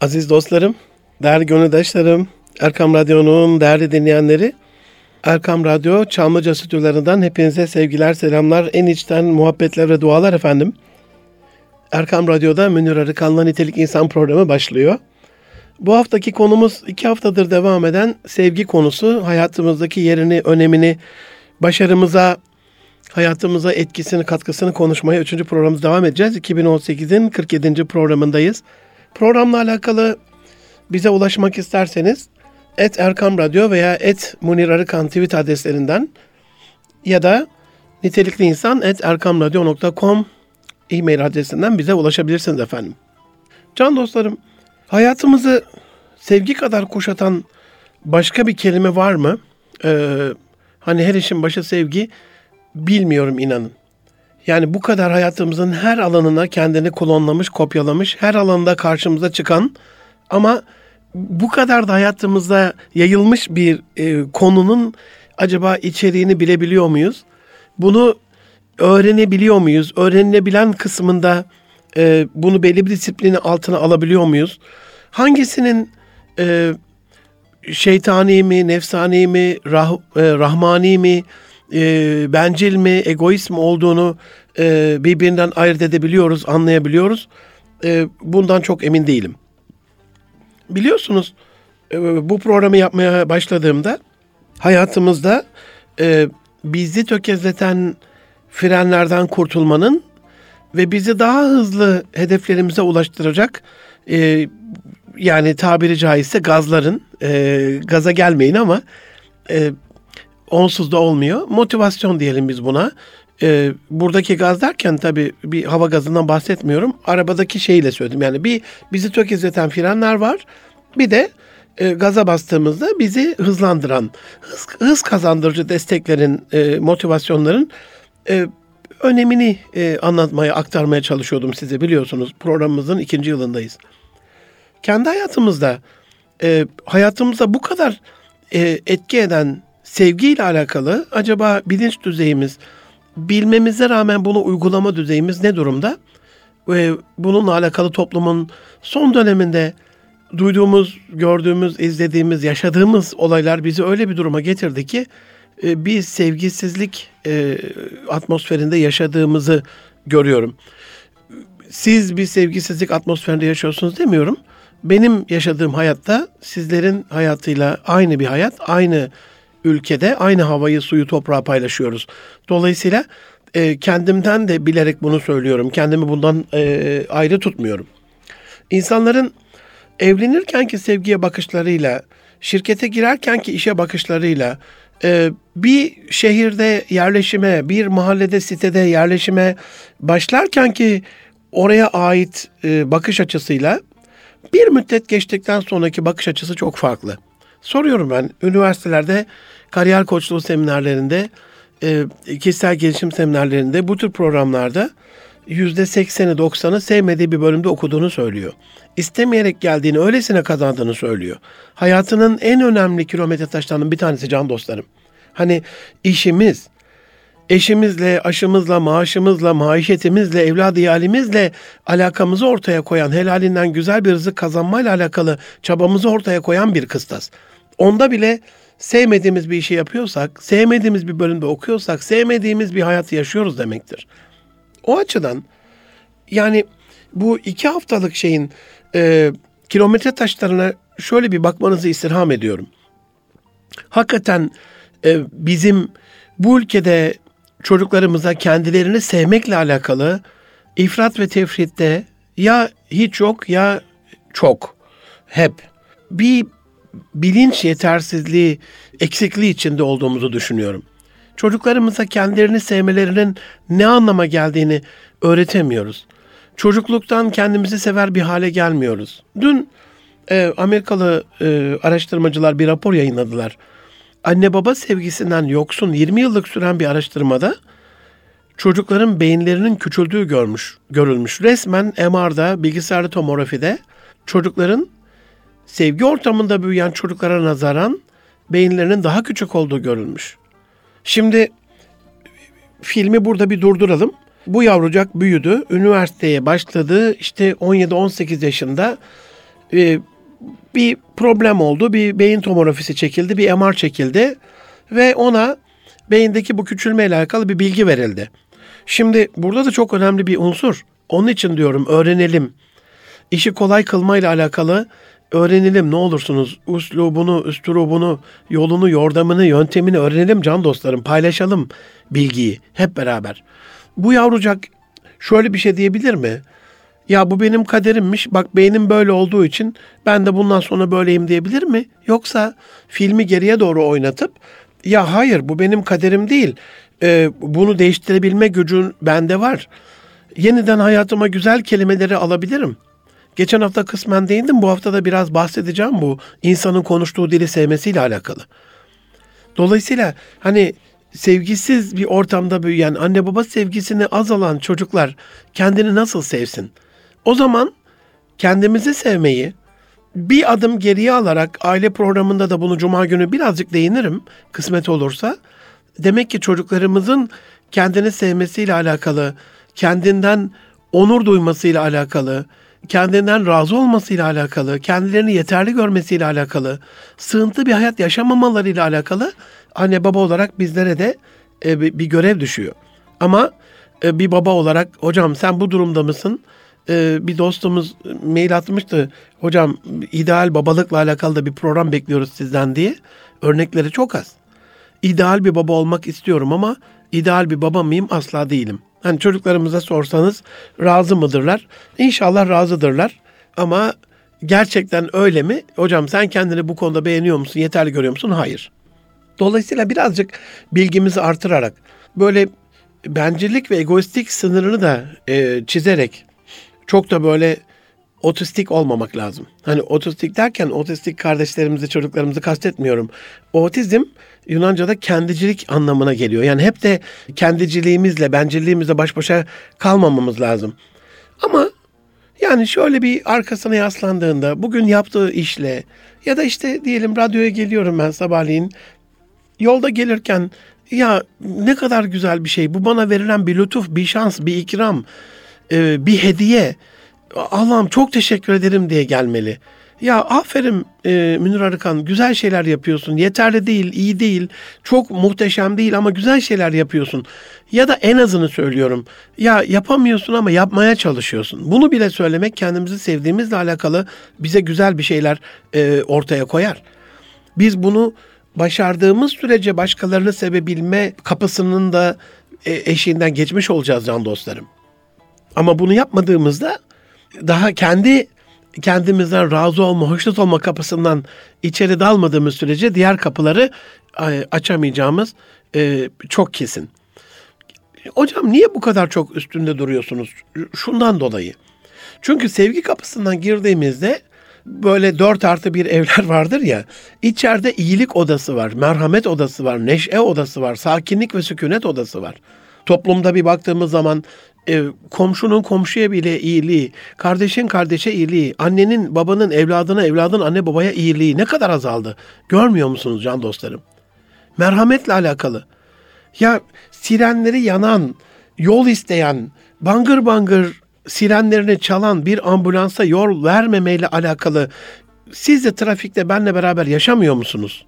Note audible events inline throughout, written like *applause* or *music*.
Aziz dostlarım, değerli gönüldaşlarım, Erkam Radyo'nun değerli dinleyenleri, Erkam Radyo Çamlıca stüdyolarından hepinize sevgiler, selamlar, en içten muhabbetler ve dualar efendim. Erkam Radyo'da Münir Arıkan'la Nitelik İnsan programı başlıyor. Bu haftaki konumuz iki haftadır devam eden sevgi konusu. Hayatımızdaki yerini, önemini, başarımıza, hayatımıza etkisini, katkısını konuşmaya 3. programımız devam edeceğiz. 2018'in 47. programındayız. Programla alakalı bize ulaşmak isterseniz et Erkam Radyo veya et Munir Arıkan tweet adreslerinden ya da nitelikli insan et erkamradyo.com e-mail adresinden bize ulaşabilirsiniz efendim. Can dostlarım, hayatımızı sevgi kadar kuşatan başka bir kelime var mı? Ee, hani her işin başı sevgi, bilmiyorum inanın. Yani bu kadar hayatımızın her alanına kendini klonlamış, kopyalamış, her alanda karşımıza çıkan ama bu kadar da hayatımızda yayılmış bir e, konunun acaba içeriğini bilebiliyor muyuz? Bunu öğrenebiliyor muyuz? Öğrenilebilen kısmında e, bunu belli bir disiplini altına alabiliyor muyuz? Hangisinin e, şeytani mi, nefsani mi, rah, e, rahmani mi, e, bencil mi, egoist mi olduğunu e, birbirinden ayırt edebiliyoruz, anlayabiliyoruz. E, bundan çok emin değilim. Biliyorsunuz e, bu programı yapmaya başladığımda hayatımızda e, bizi tökezleten frenlerden kurtulmanın ve bizi daha hızlı hedeflerimize ulaştıracak e, yani tabiri caizse gazların e, gaza gelmeyin ama e, onsuz da olmuyor. Motivasyon diyelim biz buna. E, buradaki gaz derken tabii bir hava gazından bahsetmiyorum. Arabadaki şeyle söyledim. Yani bir bizi tökezleten frenler var. Bir de e, gaza bastığımızda bizi hızlandıran, hız, hız kazandırıcı desteklerin, e, motivasyonların e, önemini e, anlatmaya, aktarmaya çalışıyordum size biliyorsunuz. Programımızın ikinci yılındayız. Kendi hayatımızda, e, hayatımızda bu kadar e, etki eden sevgiyle alakalı acaba bilinç düzeyimiz, bilmemize rağmen bunu uygulama düzeyimiz ne durumda? Ve bununla alakalı toplumun son döneminde duyduğumuz, gördüğümüz, izlediğimiz, yaşadığımız olaylar bizi öyle bir duruma getirdi ki e, bir sevgisizlik e, atmosferinde yaşadığımızı görüyorum. Siz bir sevgisizlik atmosferinde yaşıyorsunuz demiyorum. Benim yaşadığım hayatta sizlerin hayatıyla aynı bir hayat, aynı ülkede aynı havayı, suyu, toprağı paylaşıyoruz. Dolayısıyla e, kendimden de bilerek bunu söylüyorum. Kendimi bundan e, ayrı tutmuyorum. İnsanların evlenirkenki sevgiye bakışlarıyla, şirkete girerkenki işe bakışlarıyla, e, bir şehirde yerleşime, bir mahallede, sitede yerleşime başlarken ki oraya ait e, bakış açısıyla bir müddet geçtikten sonraki bakış açısı çok farklı. Soruyorum ben üniversitelerde kariyer koçluğu seminerlerinde, e, kişisel gelişim seminerlerinde bu tür programlarda yüzde sekseni doksanı sevmediği bir bölümde okuduğunu söylüyor. İstemeyerek geldiğini öylesine kazandığını söylüyor. Hayatının en önemli kilometre taşlarının bir tanesi can dostlarım. Hani işimiz, eşimizle, aşımızla, maaşımızla, maişetimizle, evladı yalimizle alakamızı ortaya koyan, helalinden güzel bir rızık kazanmayla alakalı çabamızı ortaya koyan bir kıstas. Onda bile sevmediğimiz bir işi yapıyorsak, sevmediğimiz bir bölümde okuyorsak, sevmediğimiz bir hayat yaşıyoruz demektir. O açıdan yani bu iki haftalık şeyin e, kilometre taşlarına şöyle bir bakmanızı istirham ediyorum. Hakikaten e, bizim bu ülkede çocuklarımıza kendilerini sevmekle alakalı ifrat ve tefritte ya hiç yok ya çok hep bir bilinç yetersizliği, eksikliği içinde olduğumuzu düşünüyorum. Çocuklarımıza kendilerini sevmelerinin ne anlama geldiğini öğretemiyoruz. Çocukluktan kendimizi sever bir hale gelmiyoruz. Dün e, Amerikalı e, araştırmacılar bir rapor yayınladılar. Anne baba sevgisinden yoksun 20 yıllık süren bir araştırmada çocukların beyinlerinin küçüldüğü görmüş, görülmüş. Resmen MR'da, bilgisayar tomografide çocukların sevgi ortamında büyüyen çocuklara nazaran beyinlerinin daha küçük olduğu görülmüş. Şimdi filmi burada bir durduralım. Bu yavrucak büyüdü, üniversiteye başladı. İşte 17-18 yaşında e, bir problem oldu. Bir beyin tomografisi çekildi, bir MR çekildi ve ona beyindeki bu küçülme ile alakalı bir bilgi verildi. Şimdi burada da çok önemli bir unsur. Onun için diyorum öğrenelim. İşi kolay kılma ile alakalı öğrenelim ne olursunuz. Üslubunu, üstürubunu, yolunu, yordamını, yöntemini öğrenelim can dostlarım. Paylaşalım bilgiyi hep beraber. Bu yavrucak şöyle bir şey diyebilir mi? Ya bu benim kaderimmiş. Bak beynim böyle olduğu için ben de bundan sonra böyleyim diyebilir mi? Yoksa filmi geriye doğru oynatıp ya hayır bu benim kaderim değil. Ee, bunu değiştirebilme gücün bende var. Yeniden hayatıma güzel kelimeleri alabilirim. Geçen hafta kısmen değindim. Bu hafta da biraz bahsedeceğim bu insanın konuştuğu dili sevmesiyle alakalı. Dolayısıyla hani sevgisiz bir ortamda büyüyen, anne baba sevgisini azalan çocuklar kendini nasıl sevsin? O zaman kendimizi sevmeyi bir adım geriye alarak aile programında da bunu cuma günü birazcık değinirim kısmet olursa. Demek ki çocuklarımızın kendini sevmesiyle alakalı, kendinden onur duymasıyla alakalı, kendinden razı olmasıyla alakalı, kendilerini yeterli görmesiyle alakalı, sığıntı bir hayat yaşamamalarıyla alakalı anne baba olarak bizlere de e, bir görev düşüyor. Ama e, bir baba olarak hocam sen bu durumda mısın? E, bir dostumuz mail atmıştı. Hocam ideal babalıkla alakalı da bir program bekliyoruz sizden diye. Örnekleri çok az. İdeal bir baba olmak istiyorum ama ideal bir baba mıyım asla değilim. Hani çocuklarımıza sorsanız razı mıdırlar? İnşallah razıdırlar. Ama gerçekten öyle mi? Hocam sen kendini bu konuda beğeniyor musun? Yeterli görüyor musun? Hayır. Dolayısıyla birazcık bilgimizi artırarak böyle bencillik ve egoistik sınırını da e, çizerek çok da böyle otistik olmamak lazım. Hani otistik derken otistik kardeşlerimizi, çocuklarımızı kastetmiyorum. Otizm Yunanca'da kendicilik anlamına geliyor. Yani hep de kendiciliğimizle, bencilliğimizle baş başa kalmamamız lazım. Ama yani şöyle bir arkasına yaslandığında bugün yaptığı işle ya da işte diyelim radyoya geliyorum ben sabahleyin yolda gelirken ya ne kadar güzel bir şey bu bana verilen bir lütuf, bir şans, bir ikram, bir hediye Allah'ım çok teşekkür ederim diye gelmeli. Ya aferin e, Münir Arıkan güzel şeyler yapıyorsun. Yeterli değil, iyi değil, çok muhteşem değil ama güzel şeyler yapıyorsun. Ya da en azını söylüyorum. Ya yapamıyorsun ama yapmaya çalışıyorsun. Bunu bile söylemek kendimizi sevdiğimizle alakalı bize güzel bir şeyler e, ortaya koyar. Biz bunu başardığımız sürece başkalarını sevebilme kapısının da e, eşiğinden geçmiş olacağız can dostlarım. Ama bunu yapmadığımızda daha kendi kendimizden razı olma, hoşnut olma kapısından içeri dalmadığımız sürece diğer kapıları e, açamayacağımız e, çok kesin. Hocam niye bu kadar çok üstünde duruyorsunuz? Şundan dolayı. Çünkü sevgi kapısından girdiğimizde böyle dört artı bir evler *laughs* vardır ya. İçeride iyilik odası var, merhamet odası var, neşe odası var, sakinlik ve sükunet odası var. Toplumda bir baktığımız zaman e, komşunun komşuya bile iyiliği, kardeşin kardeşe iyiliği, annenin babanın evladına, evladın anne babaya iyiliği ne kadar azaldı. Görmüyor musunuz can dostlarım? Merhametle alakalı. Ya sirenleri yanan, yol isteyen, bangır bangır sirenlerini çalan bir ambulansa yol vermemeyle alakalı siz de trafikte benle beraber yaşamıyor musunuz?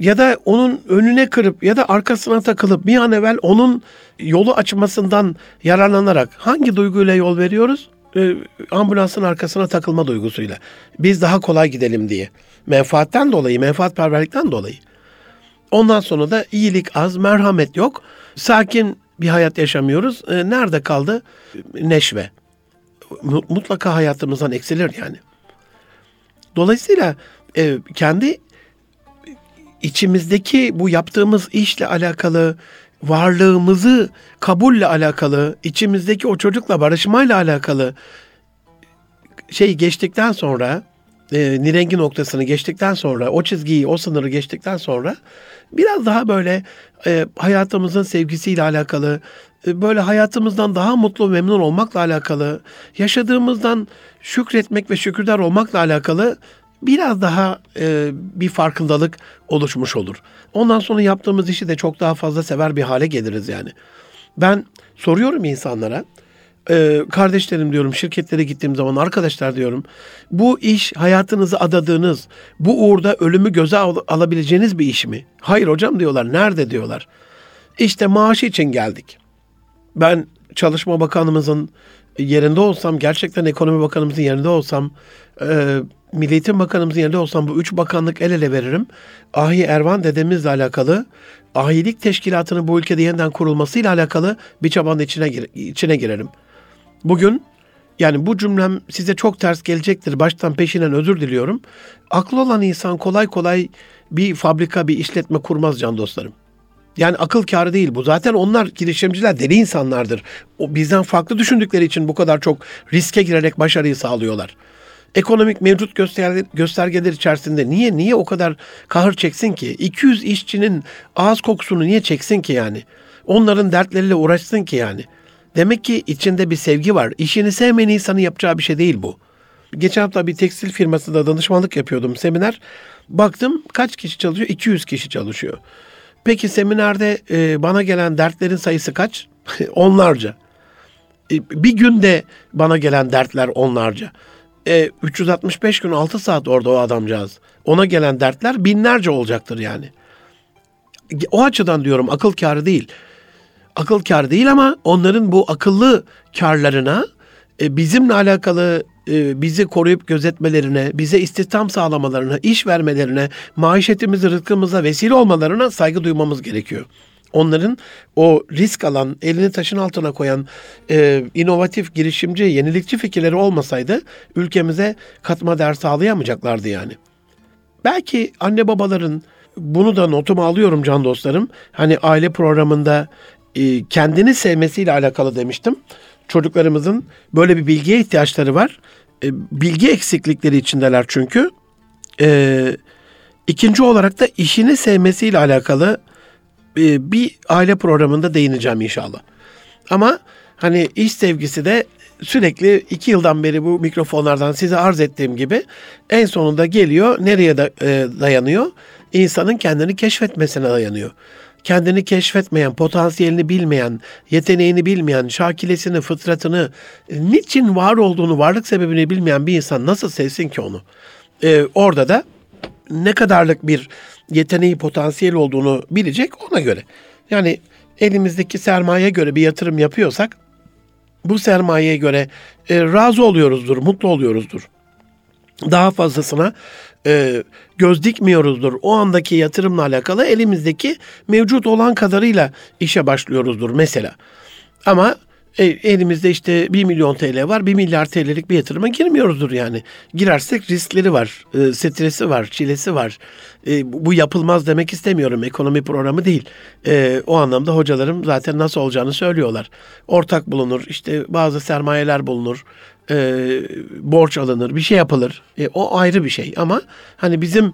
Ya da onun önüne kırıp ya da arkasına takılıp bir an evvel onun yolu açmasından yararlanarak hangi duyguyla yol veriyoruz? Ee, ambulansın arkasına takılma duygusuyla. Biz daha kolay gidelim diye. Menfaatten dolayı, menfaatperverlikten dolayı. Ondan sonra da iyilik az, merhamet yok. Sakin bir hayat yaşamıyoruz. Ee, nerede kaldı? Neşve. Mutlaka hayatımızdan eksilir yani. Dolayısıyla e, kendi içimizdeki bu yaptığımız işle alakalı, varlığımızı kabulle alakalı, içimizdeki o çocukla barışmayla alakalı şey geçtikten sonra, e, nirengi noktasını geçtikten sonra, o çizgiyi, o sınırı geçtikten sonra biraz daha böyle e, hayatımızın sevgisiyle alakalı, e, böyle hayatımızdan daha mutlu, memnun olmakla alakalı, yaşadığımızdan şükretmek ve şükürler olmakla alakalı biraz daha e, bir farkındalık oluşmuş olur. Ondan sonra yaptığımız işi de çok daha fazla sever bir hale geliriz yani. Ben soruyorum insanlara e, kardeşlerim diyorum şirketlere gittiğim zaman arkadaşlar diyorum bu iş hayatınızı adadığınız bu uğurda ölümü göze al- alabileceğiniz bir iş mi? Hayır hocam diyorlar nerede diyorlar. İşte maaşı için geldik. Ben Çalışma Bakanımızın yerinde olsam, gerçekten Ekonomi Bakanımızın yerinde olsam, e, Milli Bakanımızın yerinde olsam bu üç bakanlık el ele veririm. Ahi Ervan dedemizle alakalı, ahilik teşkilatının bu ülkede yeniden kurulmasıyla alakalı bir çabanın içine, gir- içine girerim. Bugün yani bu cümlem size çok ters gelecektir. Baştan peşinen özür diliyorum. Aklı olan insan kolay kolay bir fabrika, bir işletme kurmaz can dostlarım. Yani akıl kârı değil bu. Zaten onlar girişimciler deli insanlardır. O bizden farklı düşündükleri için bu kadar çok riske girerek başarıyı sağlıyorlar. Ekonomik mevcut göstergeler, içerisinde niye niye o kadar kahır çeksin ki? 200 işçinin ağız kokusunu niye çeksin ki yani? Onların dertleriyle uğraşsın ki yani? Demek ki içinde bir sevgi var. İşini sevmeyen insanın yapacağı bir şey değil bu. Geçen hafta bir tekstil firmasında danışmanlık yapıyordum seminer. Baktım kaç kişi çalışıyor? 200 kişi çalışıyor. Peki seminerde e, bana gelen dertlerin sayısı kaç? *laughs* onlarca. E, bir günde bana gelen dertler onlarca. E, 365 gün 6 saat orada o adamcağız. Ona gelen dertler binlerce olacaktır yani. O açıdan diyorum akıl kârı değil. Akıl kârı değil ama onların bu akıllı karlarına e, bizimle alakalı e, bizi koruyup gözetmelerine, bize istihdam sağlamalarına, iş vermelerine, maişetimizi, rızkımıza vesile olmalarına saygı duymamız gerekiyor. Onların o risk alan, elini taşın altına koyan e, inovatif, girişimci, yenilikçi fikirleri olmasaydı ülkemize katma değer sağlayamayacaklardı yani. Belki anne babaların bunu da notuma alıyorum can dostlarım. Hani aile programında e, kendini sevmesiyle alakalı demiştim. Çocuklarımızın böyle bir bilgiye ihtiyaçları var. E, bilgi eksiklikleri içindeler çünkü. E, ikinci olarak da işini sevmesiyle alakalı e, bir aile programında değineceğim inşallah. Ama hani iş sevgisi de sürekli iki yıldan beri bu mikrofonlardan size arz ettiğim gibi en sonunda geliyor. Nereye da, e, dayanıyor? İnsanın kendini keşfetmesine dayanıyor. Kendini keşfetmeyen, potansiyelini bilmeyen, yeteneğini bilmeyen, şakilesini, fıtratını, niçin var olduğunu, varlık sebebini bilmeyen bir insan nasıl sevsin ki onu? E, orada da ne kadarlık bir yeteneği, potansiyel olduğunu bilecek ona göre. Yani elimizdeki sermaye göre bir yatırım yapıyorsak bu sermayeye göre e, razı oluyoruzdur, mutlu oluyoruzdur. Daha fazlasına e, göz dikmiyoruzdur. O andaki yatırımla alakalı elimizdeki mevcut olan kadarıyla işe başlıyoruzdur mesela. Ama elimizde işte 1 milyon TL var, 1 milyar TL'lik bir yatırıma girmiyoruzdur yani. Girersek riskleri var, e, stresi var, çilesi var. E, bu yapılmaz demek istemiyorum. Ekonomi programı değil. E, o anlamda hocalarım zaten nasıl olacağını söylüyorlar. Ortak bulunur, işte bazı sermayeler bulunur, e, borç alınır, bir şey yapılır. E, o ayrı bir şey ama hani bizim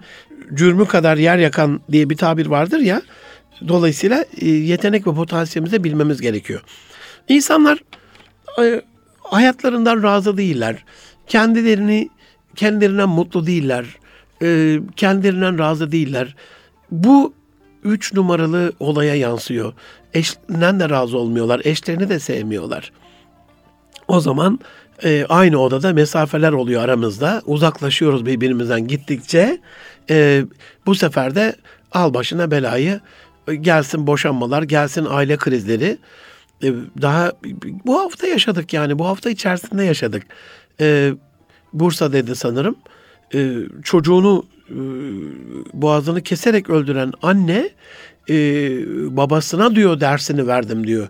cürmü kadar yer yakan diye bir tabir vardır ya. Dolayısıyla e, yetenek ve potansiyelimizi bilmemiz gerekiyor. İnsanlar e, hayatlarından razı değiller. Kendilerini kendilerinden mutlu değiller. E, kendilerinden razı değiller. Bu üç numaralı olaya yansıyor. Eşlerinden de razı olmuyorlar. Eşlerini de sevmiyorlar. O zaman e, aynı odada mesafeler oluyor aramızda. Uzaklaşıyoruz birbirimizden gittikçe. E, bu sefer de al başına belayı. Gelsin boşanmalar, gelsin aile krizleri. E, daha bu hafta yaşadık yani. Bu hafta içerisinde yaşadık. E, Bursa dedi sanırım. E, çocuğunu e, boğazını keserek öldüren anne e, babasına diyor dersini verdim diyor.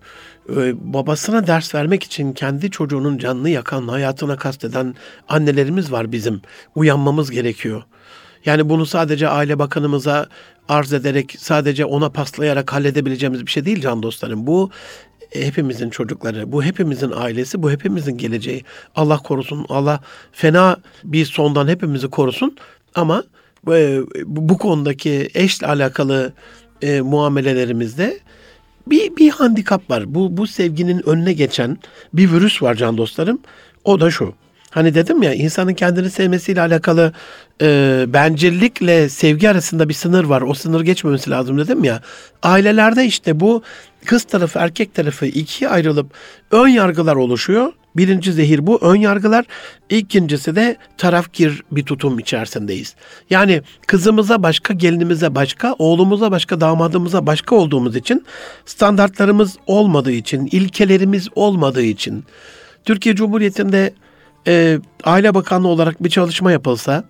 E, babasına ders vermek için kendi çocuğunun canını yakan, hayatına kasteden annelerimiz var bizim. Uyanmamız gerekiyor. Yani bunu sadece aile bakanımıza arz ederek, sadece ona paslayarak halledebileceğimiz bir şey değil can dostlarım. Bu hepimizin çocukları, bu hepimizin ailesi, bu hepimizin geleceği. Allah korusun, Allah fena bir sondan hepimizi korusun. Ama e, bu konudaki eşle alakalı e, muamelelerimizde bir, bir handikap var. Bu, bu sevginin önüne geçen bir virüs var can dostlarım. O da şu. Hani dedim ya insanın kendini sevmesiyle alakalı e, bencillikle sevgi arasında bir sınır var. O sınır geçmemesi lazım dedim ya. Ailelerde işte bu kız tarafı erkek tarafı ikiye ayrılıp ön yargılar oluşuyor. Birinci zehir bu ön yargılar. İkincisi de tarafkir bir tutum içerisindeyiz. Yani kızımıza başka, gelinimize başka, oğlumuza başka, damadımıza başka olduğumuz için standartlarımız olmadığı için, ilkelerimiz olmadığı için Türkiye Cumhuriyeti'nde e, Aile Bakanlığı olarak bir çalışma yapılsa,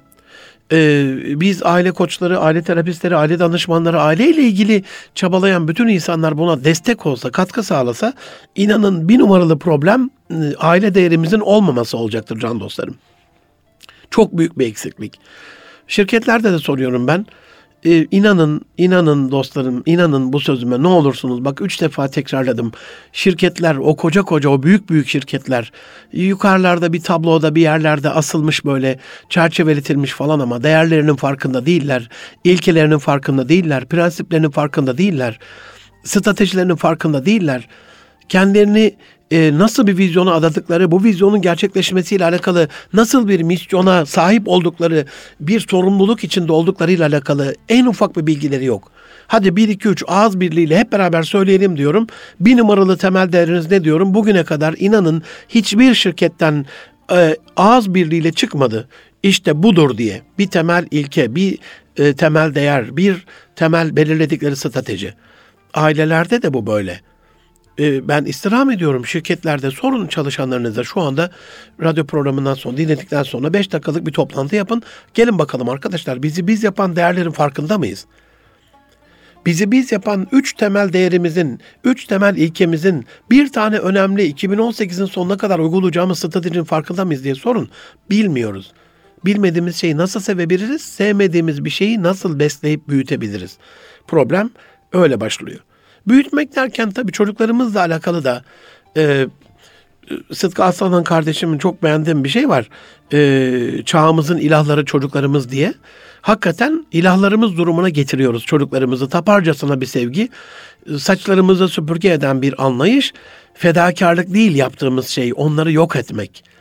e, biz aile koçları, aile terapistleri, aile danışmanları, aileyle ilgili çabalayan bütün insanlar buna destek olsa, katkı sağlasa, inanın bir numaralı problem e, aile değerimizin olmaması olacaktır can dostlarım. Çok büyük bir eksiklik. Şirketlerde de soruyorum ben e, inanın, inanın dostlarım, inanın bu sözüme ne olursunuz. Bak üç defa tekrarladım. Şirketler, o koca koca, o büyük büyük şirketler yukarılarda bir tabloda bir yerlerde asılmış böyle çerçeveletilmiş falan ama değerlerinin farkında değiller. ilkelerinin farkında değiller. Prensiplerinin farkında değiller. Stratejilerinin farkında değiller. Kendilerini e, nasıl bir vizyona adadıkları, bu vizyonun gerçekleşmesiyle alakalı nasıl bir misyona sahip oldukları, bir sorumluluk içinde olduklarıyla alakalı en ufak bir bilgileri yok. Hadi 1 2 3 ağız birliğiyle hep beraber söyleyelim diyorum. Bir numaralı temel değeriniz ne diyorum? Bugüne kadar inanın hiçbir şirketten e, ağız birliğiyle çıkmadı. İşte budur diye bir temel ilke, bir e, temel değer, bir temel belirledikleri strateji. Ailelerde de bu böyle. Ee, ben istirham ediyorum şirketlerde sorun çalışanlarınıza şu anda radyo programından sonra dinledikten sonra 5 dakikalık bir toplantı yapın. Gelin bakalım arkadaşlar bizi biz yapan değerlerin farkında mıyız? Bizi biz yapan 3 temel değerimizin, 3 temel ilkemizin bir tane önemli 2018'in sonuna kadar uygulayacağımız stratejinin farkında mıyız diye sorun. Bilmiyoruz. Bilmediğimiz şeyi nasıl sevebiliriz? Sevmediğimiz bir şeyi nasıl besleyip büyütebiliriz? Problem öyle başlıyor. Büyütmek derken tabii çocuklarımızla alakalı da e, Sıtkı Aslan'ın kardeşimin çok beğendiğim bir şey var. E, çağımızın ilahları çocuklarımız diye. Hakikaten ilahlarımız durumuna getiriyoruz çocuklarımızı. Taparcasına bir sevgi, saçlarımızı süpürge eden bir anlayış, fedakarlık değil yaptığımız şey, onları yok etmek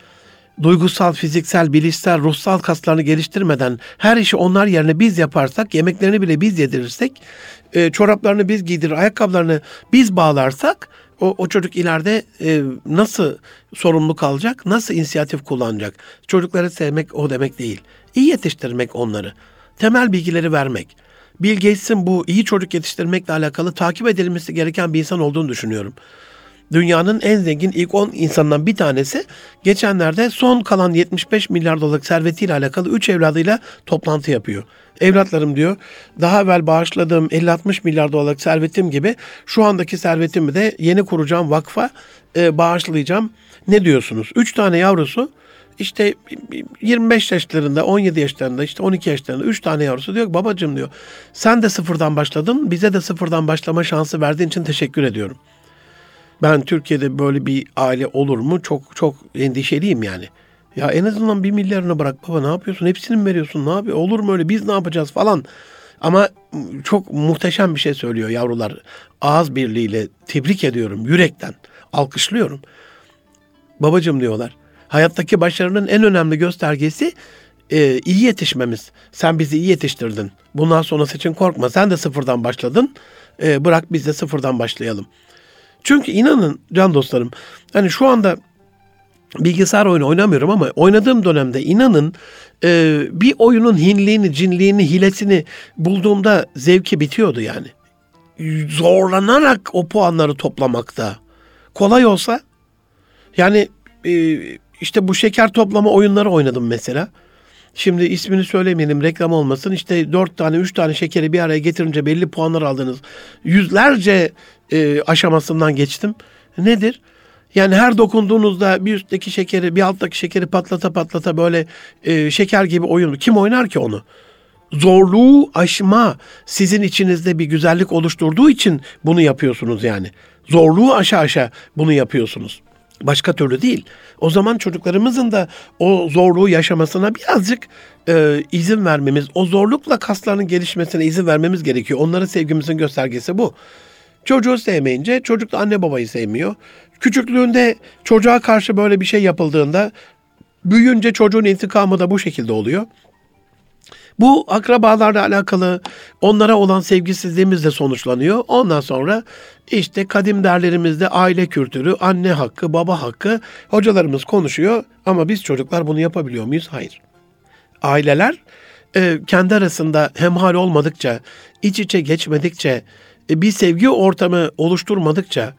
duygusal, fiziksel, bilişsel, ruhsal kaslarını geliştirmeden her işi onlar yerine biz yaparsak, yemeklerini bile biz yedirirsek, e, çoraplarını biz giydirir, ayakkabılarını biz bağlarsak o, o çocuk ileride e, nasıl sorumluluk alacak, nasıl inisiyatif kullanacak? Çocukları sevmek o demek değil. İyi yetiştirmek onları. Temel bilgileri vermek. Bill Gates'in bu iyi çocuk yetiştirmekle alakalı takip edilmesi gereken bir insan olduğunu düşünüyorum dünyanın en zengin ilk 10 insanından bir tanesi geçenlerde son kalan 75 milyar dolarlık servetiyle alakalı 3 evladıyla toplantı yapıyor. Evlatlarım diyor daha evvel bağışladığım 50-60 milyar dolarlık servetim gibi şu andaki servetimi de yeni kuracağım vakfa e, bağışlayacağım. Ne diyorsunuz? 3 tane yavrusu işte 25 yaşlarında, 17 yaşlarında, işte 12 yaşlarında 3 tane yavrusu diyor ki babacığım diyor sen de sıfırdan başladın bize de sıfırdan başlama şansı verdiğin için teşekkür ediyorum. Ben Türkiye'de böyle bir aile olur mu çok çok endişeliyim yani. Ya en azından bir milyarını bırak baba ne yapıyorsun? Hepsini mi veriyorsun? Ne yapıyor? Olur mu öyle? Biz ne yapacağız falan. Ama çok muhteşem bir şey söylüyor yavrular. Ağız birliğiyle tebrik ediyorum yürekten. Alkışlıyorum. Babacım diyorlar. Hayattaki başarının en önemli göstergesi e, iyi yetişmemiz. Sen bizi iyi yetiştirdin. Bundan sonra için korkma. Sen de sıfırdan başladın. E, bırak biz de sıfırdan başlayalım. Çünkü inanın can dostlarım hani şu anda bilgisayar oyunu oynamıyorum ama oynadığım dönemde inanın e, bir oyunun hinliğini, cinliğini, hilesini bulduğumda zevki bitiyordu yani. Zorlanarak o puanları toplamakta. Kolay olsa yani e, işte bu şeker toplama oyunları oynadım mesela. Şimdi ismini söylemeyelim reklam olmasın. İşte dört tane üç tane şekeri bir araya getirince belli puanlar aldınız. Yüzlerce e, aşamasından geçtim. Nedir? Yani her dokunduğunuzda bir üstteki şekeri bir alttaki şekeri patlata patlata böyle e, şeker gibi oyun. Kim oynar ki onu? Zorluğu aşma sizin içinizde bir güzellik oluşturduğu için bunu yapıyorsunuz yani. Zorluğu aşağı aşağı bunu yapıyorsunuz. Başka türlü değil. O zaman çocuklarımızın da o zorluğu yaşamasına birazcık e, izin vermemiz, o zorlukla kaslarının gelişmesine izin vermemiz gerekiyor. Onların sevgimizin göstergesi bu. Çocuğu sevmeyince çocuk da anne babayı sevmiyor. Küçüklüğünde çocuğa karşı böyle bir şey yapıldığında Büyüyünce çocuğun intikamı da bu şekilde oluyor. Bu akrabalarla alakalı onlara olan sevgisizliğimizle sonuçlanıyor. Ondan sonra işte kadim derlerimizde aile kültürü, anne hakkı, baba hakkı hocalarımız konuşuyor ama biz çocuklar bunu yapabiliyor muyuz? Hayır. Aileler e, kendi arasında hemhal olmadıkça, iç içe geçmedikçe, e, bir sevgi ortamı oluşturmadıkça,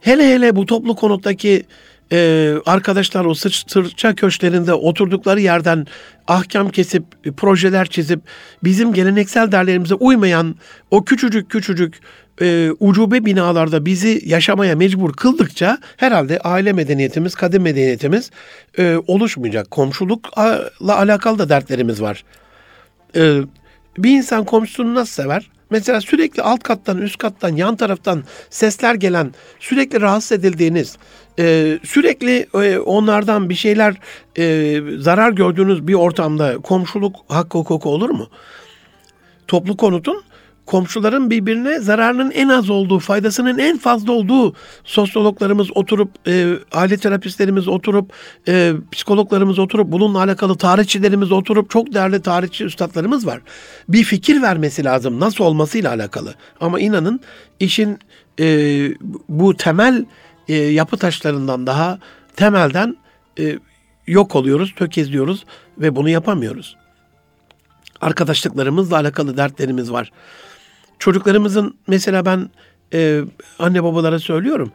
hele hele bu toplu konuttaki e, arkadaşlar o sırça köşklerinde oturdukları yerden ahkam kesip, e, projeler çizip, bizim geleneksel derlerimize uymayan o küçücük küçücük e, ucube binalarda bizi yaşamaya mecbur kıldıkça herhalde aile medeniyetimiz, kadim medeniyetimiz e, oluşmayacak. Komşulukla alakalı da dertlerimiz var. E, bir insan komşusunu nasıl sever? Mesela sürekli alt kattan, üst kattan, yan taraftan sesler gelen, sürekli rahatsız edildiğiniz, e, sürekli e, onlardan bir şeyler e, zarar gördüğünüz bir ortamda komşuluk hakkı hukuku olur mu? Toplu konutun komşuların birbirine zararının en az olduğu, faydasının en fazla olduğu sosyologlarımız oturup, e, aile terapistlerimiz oturup, e, psikologlarımız oturup, bununla alakalı tarihçilerimiz oturup, çok değerli tarihçi üstadlarımız var. Bir fikir vermesi lazım nasıl olmasıyla alakalı. Ama inanın işin e, bu temel e, yapı taşlarından daha temelden e, yok oluyoruz, tökezliyoruz ve bunu yapamıyoruz. Arkadaşlıklarımızla alakalı dertlerimiz var. Çocuklarımızın mesela ben e, anne babalara söylüyorum.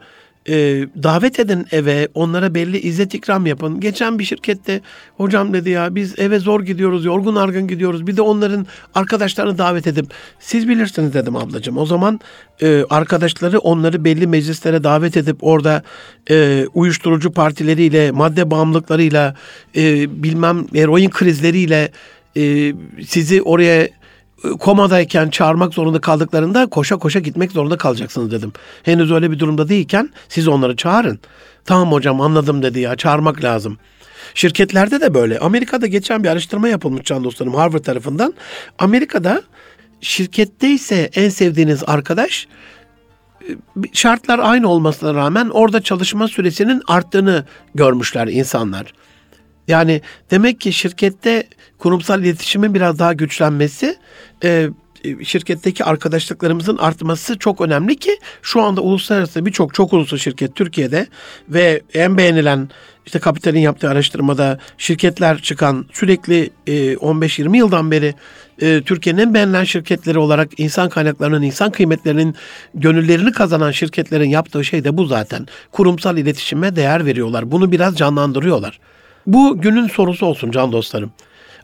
E, davet edin eve, onlara belli izzet ikram yapın. Geçen bir şirkette hocam dedi ya biz eve zor gidiyoruz, yorgun argın gidiyoruz. Bir de onların arkadaşlarını davet edip siz bilirsiniz dedim ablacığım. O zaman e, arkadaşları onları belli meclislere davet edip orada e, uyuşturucu partileriyle, madde bağımlılıklarıyla, e, bilmem eroin krizleriyle e, sizi oraya komadayken çağırmak zorunda kaldıklarında koşa koşa gitmek zorunda kalacaksınız dedim. Henüz öyle bir durumda değilken siz onları çağırın. Tamam hocam anladım dedi ya çağırmak lazım. Şirketlerde de böyle. Amerika'da geçen bir araştırma yapılmış can dostlarım Harvard tarafından. Amerika'da şirkette ise en sevdiğiniz arkadaş şartlar aynı olmasına rağmen orada çalışma süresinin arttığını görmüşler insanlar. Yani demek ki şirkette kurumsal iletişimin biraz daha güçlenmesi, e, şirketteki arkadaşlıklarımızın artması çok önemli ki şu anda uluslararası birçok çok uluslu şirket Türkiye'de ve en beğenilen işte Kapital'in yaptığı araştırmada şirketler çıkan sürekli e, 15-20 yıldan beri e, Türkiye'nin en beğenilen şirketleri olarak insan kaynaklarının, insan kıymetlerinin gönüllerini kazanan şirketlerin yaptığı şey de bu zaten. Kurumsal iletişime değer veriyorlar. Bunu biraz canlandırıyorlar. Bu günün sorusu olsun can dostlarım.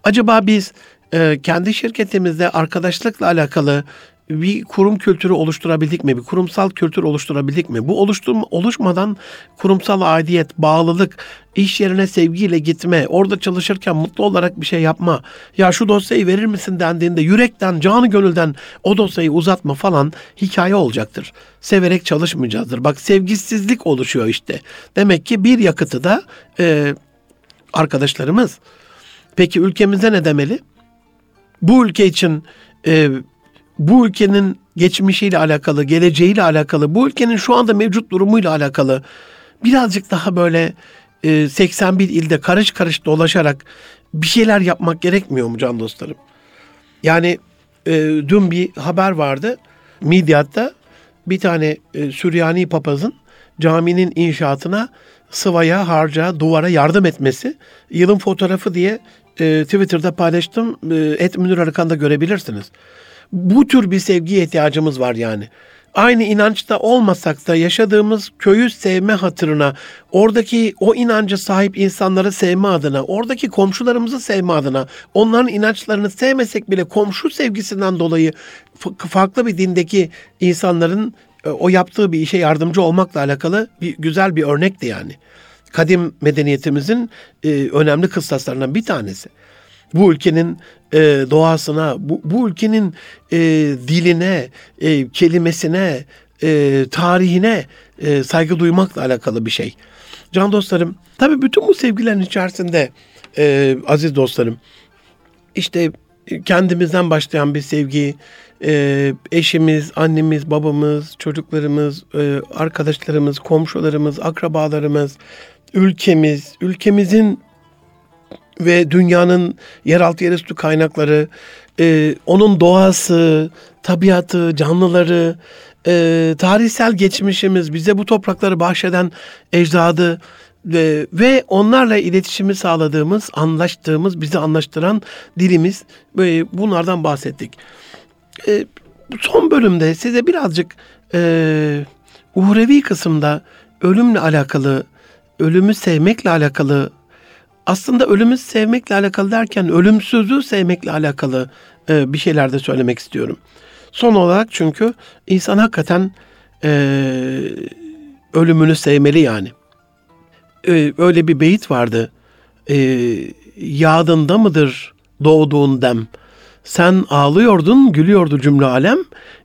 Acaba biz e, kendi şirketimizde arkadaşlıkla alakalı bir kurum kültürü oluşturabildik mi? Bir kurumsal kültür oluşturabildik mi? Bu oluşturma, oluşmadan kurumsal aidiyet, bağlılık, iş yerine sevgiyle gitme, orada çalışırken mutlu olarak bir şey yapma, ya şu dosyayı verir misin dendiğinde yürekten, canı gönülden o dosyayı uzatma falan hikaye olacaktır. Severek çalışmayacağızdır. Bak sevgisizlik oluşuyor işte. Demek ki bir yakıtı da e, arkadaşlarımız. Peki ülkemize ne demeli? Bu ülke için e, bu ülkenin geçmişiyle alakalı, geleceğiyle alakalı, bu ülkenin şu anda mevcut durumuyla alakalı birazcık daha böyle e, 81 ilde karış karış dolaşarak bir şeyler yapmak gerekmiyor mu can dostlarım? Yani e, dün bir haber vardı. Midyat'ta bir tane e, Süryani papazın caminin inşaatına sıvaya, harca, duvara yardım etmesi. Yılın fotoğrafı diye e, Twitter'da paylaştım. E, Et Münir Arıkan'da görebilirsiniz. Bu tür bir sevgiye ihtiyacımız var yani. Aynı inançta olmasak da yaşadığımız köyü sevme hatırına, oradaki o inanca sahip insanları sevme adına, oradaki komşularımızı sevme adına, onların inançlarını sevmesek bile komşu sevgisinden dolayı farklı bir dindeki insanların o yaptığı bir işe yardımcı olmakla alakalı bir güzel bir örnekti yani. Kadim medeniyetimizin e, önemli kıstaslarından bir tanesi. Bu ülkenin e, doğasına, bu, bu ülkenin e, diline, e, kelimesine, e, tarihine e, saygı duymakla alakalı bir şey. Can dostlarım, tabii bütün bu sevgilerin içerisinde e, aziz dostlarım, işte kendimizden başlayan bir sevgi, e, eşimiz, annemiz, babamız, çocuklarımız, e, arkadaşlarımız, komşularımız, akrabalarımız, ülkemiz, ülkemizin ve dünyanın yeraltı yerüstü kaynakları, e, onun doğası, tabiatı, canlıları, e, tarihsel geçmişimiz, bize bu toprakları bahşeden ecdadı ve, ve onlarla iletişimi sağladığımız, anlaştığımız, bizi anlaştıran dilimiz, böyle bunlardan bahsettik. E, son bölümde size birazcık e, uhrevi kısımda ölümle alakalı, ölümü sevmekle alakalı aslında ölümü sevmekle alakalı derken ölümsüzlüğü sevmekle alakalı e, bir şeyler de söylemek istiyorum. Son olarak çünkü insan hakikaten e, ölümünü sevmeli yani. E, öyle bir beyit vardı. E, yadında mıdır doğduğun dem? Sen ağlıyordun, gülüyordu cümle alem.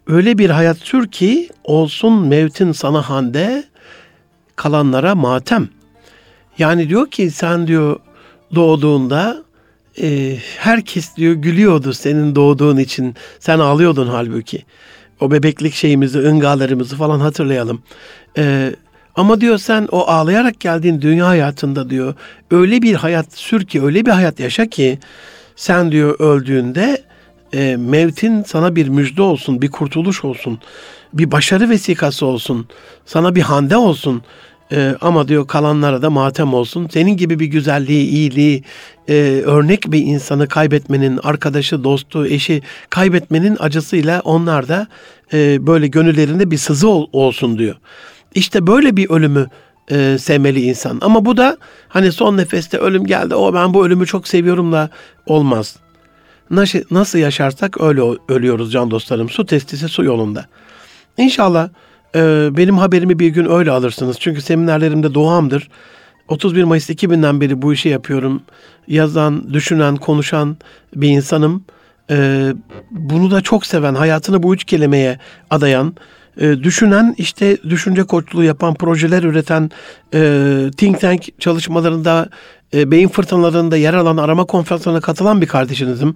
Öyle bir hayat sür ki olsun mevtin sana hande, kalanlara matem. Yani diyor ki sen diyor doğduğunda e, herkes diyor gülüyordu senin doğduğun için. Sen ağlıyordun halbuki. O bebeklik şeyimizi, ıngalarımızı falan hatırlayalım. E, ama diyor sen o ağlayarak geldiğin dünya hayatında diyor öyle bir hayat sür ki, öyle bir hayat yaşa ki sen diyor öldüğünde e, mevtin sana bir müjde olsun, bir kurtuluş olsun, bir başarı vesikası olsun, sana bir hande olsun. Ee, ama diyor kalanlara da matem olsun. Senin gibi bir güzelliği, iyiliği, e, örnek bir insanı kaybetmenin, arkadaşı, dostu, eşi kaybetmenin acısıyla onlar da e, böyle gönüllerinde bir sızı ol, olsun diyor. İşte böyle bir ölümü e, sevmeli insan. Ama bu da hani son nefeste ölüm geldi. O ben bu ölümü çok seviyorum da olmaz. Nasıl, yaşarsak öyle ölüyoruz can dostlarım. Su testisi su yolunda. İnşallah ee, benim haberimi bir gün öyle alırsınız. Çünkü seminerlerimde doğamdır. 31 Mayıs 2000'den beri bu işi yapıyorum. Yazan, düşünen, konuşan bir insanım. Ee, bunu da çok seven, hayatını bu üç kelimeye adayan, e, düşünen, işte düşünce koçluğu yapan, projeler üreten, e, think tank çalışmalarında, e, beyin fırtınalarında yer alan, arama konferanslarına katılan bir kardeşinizim.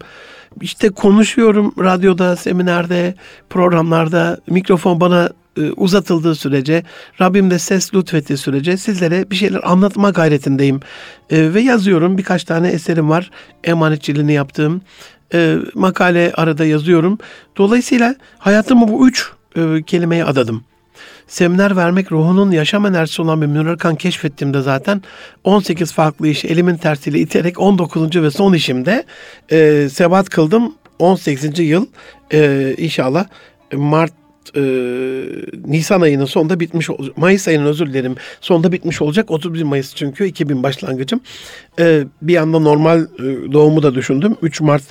İşte konuşuyorum radyoda, seminerde, programlarda, mikrofon bana e, uzatıldığı sürece, Rabbim de ses lütfettiği sürece sizlere bir şeyler anlatma gayretindeyim. E, ve yazıyorum. Birkaç tane eserim var. Emanetçiliğini yaptığım. E, makale arada yazıyorum. Dolayısıyla hayatımı bu üç e, kelimeye adadım. Seminer vermek ruhunun yaşam enerjisi olan bir Münir keşfettiğimde zaten 18 farklı işi elimin tersiyle iterek 19. ve son işimde e, sebat kıldım. 18. yıl e, inşallah Mart e, Nisan ayının sonunda bitmiş. Mayıs ayının özür dilerim. Sonunda bitmiş olacak. 31 Mayıs çünkü 2000 başlangıcım. E, bir anda normal e, doğumu da düşündüm. 3 Mart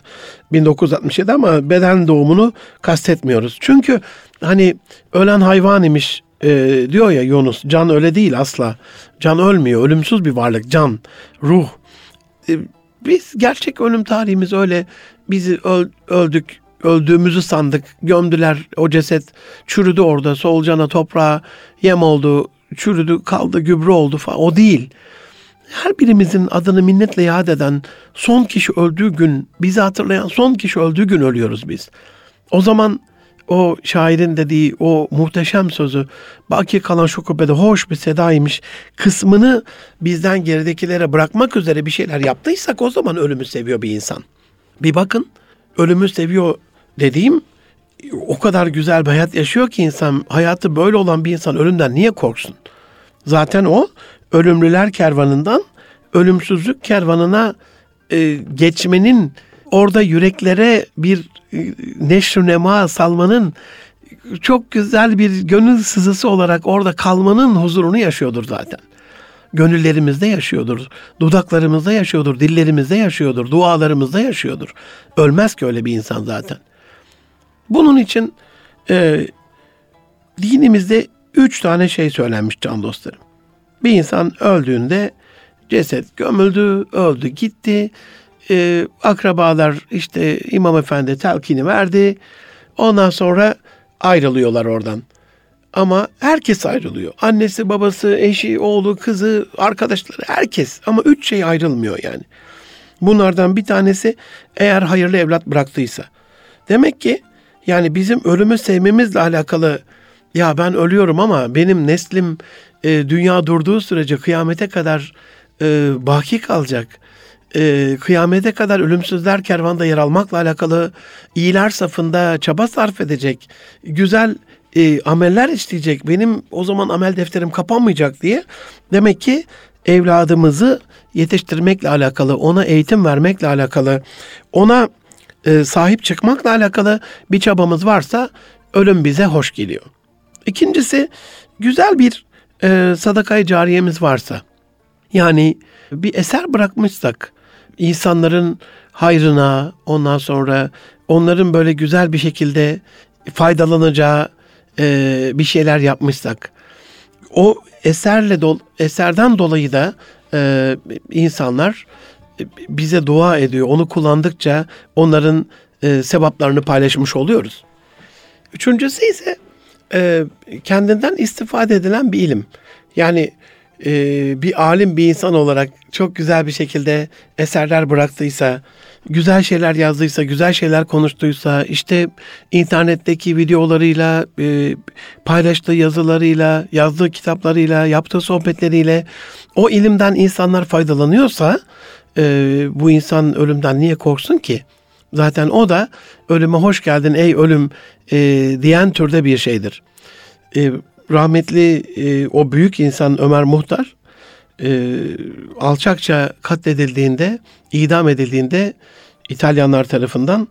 1967 ama beden doğumunu kastetmiyoruz. Çünkü hani ölen hayvan imiş e, diyor ya Yunus. Can öyle değil asla. Can ölmüyor. Ölümsüz bir varlık. Can, ruh. E, biz gerçek ölüm tarihimiz öyle bizi öl, öldük öldüğümüzü sandık. Gömdüler o ceset çürüdü orada solucana toprağa yem oldu çürüdü kaldı gübre oldu falan o değil. Her birimizin adını minnetle yad eden son kişi öldüğü gün bizi hatırlayan son kişi öldüğü gün ölüyoruz biz. O zaman o şairin dediği o muhteşem sözü baki kalan şu kubbede hoş bir sedaymış kısmını bizden geridekilere bırakmak üzere bir şeyler yaptıysak o zaman ölümü seviyor bir insan. Bir bakın ölümü seviyor dediğim o kadar güzel bir hayat yaşıyor ki insan hayatı böyle olan bir insan ölümden niye korksun? Zaten o ölümlüler kervanından ölümsüzlük kervanına e, geçmenin orada yüreklere bir e, neşr nema salmanın çok güzel bir gönül sızısı olarak orada kalmanın huzurunu yaşıyordur zaten. Gönüllerimizde yaşıyordur, dudaklarımızda yaşıyordur, dillerimizde yaşıyordur, dualarımızda yaşıyordur. Ölmez ki öyle bir insan zaten. Bunun için e, dinimizde üç tane şey söylenmiş can dostlarım. Bir insan öldüğünde ceset gömüldü, öldü, gitti. E, akrabalar işte imam efendi telkini verdi. Ondan sonra ayrılıyorlar oradan. Ama herkes ayrılıyor. Annesi, babası, eşi, oğlu, kızı, arkadaşları herkes. Ama üç şey ayrılmıyor yani. Bunlardan bir tanesi eğer hayırlı evlat bıraktıysa. Demek ki yani bizim ölümü sevmemizle alakalı ya ben ölüyorum ama benim neslim e, dünya durduğu sürece kıyamete kadar e, baki kalacak. E, kıyamete kadar ölümsüzler kervanda yer almakla alakalı iyiler safında çaba sarf edecek, güzel e, ameller isteyecek, benim o zaman amel defterim kapanmayacak diye demek ki evladımızı yetiştirmekle alakalı, ona eğitim vermekle alakalı, ona e, sahip çıkmakla alakalı bir çabamız varsa ölüm bize hoş geliyor. İkincisi güzel bir e, sadakayı cariyemiz varsa yani bir eser bırakmışsak insanların hayrına ondan sonra onların böyle güzel bir şekilde faydalanacağı e, bir şeyler yapmışsak o eserle dol, eserden dolayı da e, insanlar bize dua ediyor. Onu kullandıkça onların e, sevaplarını paylaşmış oluyoruz. Üçüncüsü ise e, kendinden istifade edilen bir ilim. Yani e, bir alim bir insan olarak çok güzel bir şekilde eserler bıraktıysa, güzel şeyler yazdıysa, güzel şeyler konuştuysa, işte internetteki videolarıyla, e, paylaştığı yazılarıyla, yazdığı kitaplarıyla, yaptığı sohbetleriyle o ilimden insanlar faydalanıyorsa, e, bu insan ölümden niye korksun ki? Zaten o da ölüme hoş geldin ey ölüm e, diyen türde bir şeydir. E, rahmetli e, o büyük insan Ömer Muhtar e, alçakça katledildiğinde, idam edildiğinde İtalyanlar tarafından